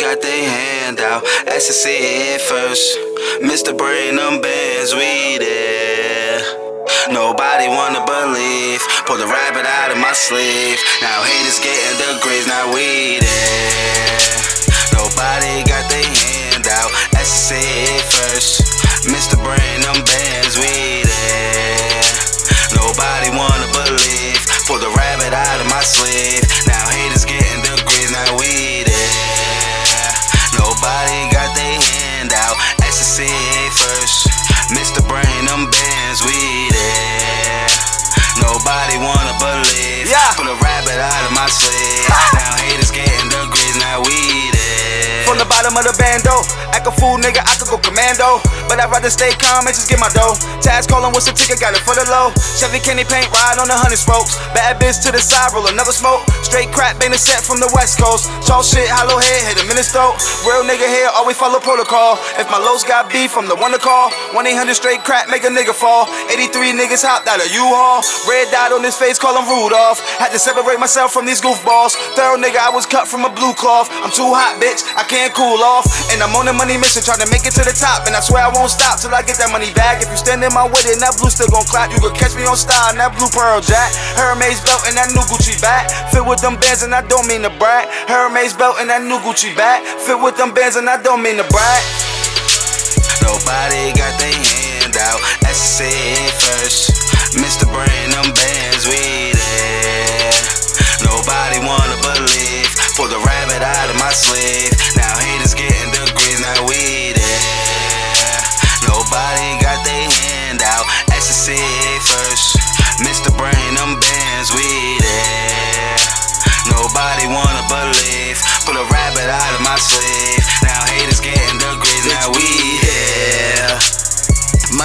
Got their hand out. It first. Mr. Brain, them bands, we there. Nobody wanna believe. Pull the rabbit out of my sleeve. Now haters getting the grades, now we there. Nobody got their hand out. It first. Mr. Brain, them bands, we there. Nobody wanna believe. Pull the rabbit out of my sleeve. Now haters getting the grades, now we bottom of the bando, act a fool nigga, I could go commando. But I'd rather stay calm and just get my dough. Taz calling, what's the ticket? Got it for the low. Chevy Kenny paint, ride on the hundred spokes. Bad bitch to the side, roll another smoke. Straight crap, been a set from the west coast. Tall shit, hollow head, hit in his throat. Real nigga here, always follow protocol. If my lows got beef, I'm the one to call. 1 800 straight crap, make a nigga fall. 83 niggas hopped out of U-Haul. Red dot on his face, call him Rudolph. Had to separate myself from these goofballs. Thorough nigga, I was cut from a blue cloth. I'm too hot, bitch, I can't cool off. And I'm on a money mission, trying to make it to the top. And I swear I won't stop till I get that money back. If you stand in my way, then that blue still gon' clap. You could catch me on style in that blue pearl jack. Hermes belt and that new Gucci bag. Fit with them bands and I don't mean to brag. Hermes belt and that new Gucci bag. Fit with them bands and I don't mean to brag. Nobody got their hand out. It first.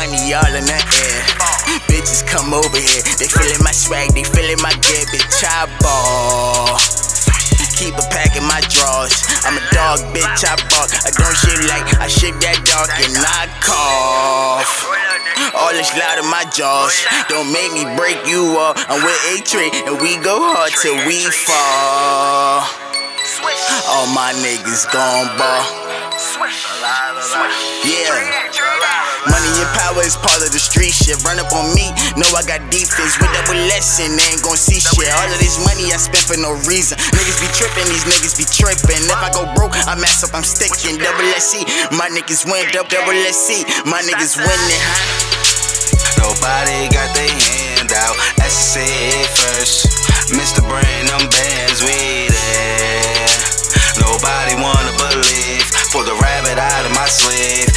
Money all in the air. Bitches come over here. They feeling my swag, they feeling my gear. Bitch, I ball. Keep a pack in my drawers. I'm a dog, bitch, I bark. I don't shit like I shit that dog and I cough. All this loud in my jaws. Don't make me break you off. I'm with A Trey and we go hard till we fall. All my niggas gon' ball. Yeah. Money and power is part of the street shit. Run up on me, know I got defense. With double lesson, they ain't gon' see shit. All of this money I spent for no reason. Niggas be tripping, these niggas be tripping. If I go broke, I mess up, I'm sticking. Double SC, my niggas win. Double double SC, my niggas winning. Nobody got their hand out. It first. Mr. Brain, them bands, we there. Nobody wanna believe. Pull the rabbit out of my sleeve.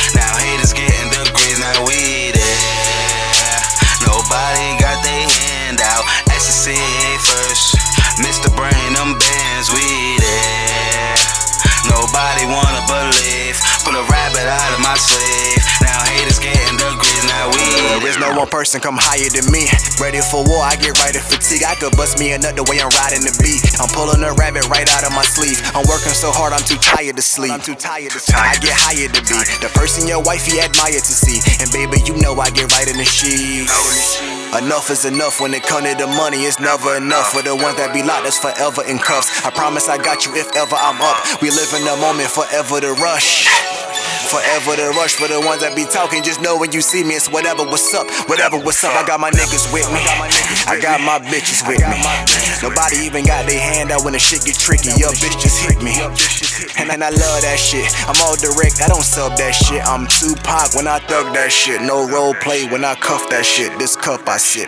My. Now haters getting the now we There is no one person come higher than me. Ready for war, I get right in fatigue. I could bust me another way I'm riding the beat. I'm pulling a rabbit right out of my sleeve. I'm working so hard, I'm too tired to sleep. I'm too tired to sleep. I get higher to be the person your wifey admire to see. And baby, you know I get right in the sheets. Enough is enough when it comes to the money. It's never enough for the ones that be locked. That's forever in cuffs. I promise I got you if ever I'm up. We live in the moment, forever the rush. Forever the rush for the ones that be talking. Just know when you see me, it's whatever what's up. Whatever what's up. I got my niggas with me. I got my bitches with me. Nobody even got their hand out when the shit get tricky. Your bitch just hit me. And, and I love that shit. I'm all direct, I don't sub that shit. I'm Tupac when I thug that shit. No role play when I cuff that shit. This cup I sip.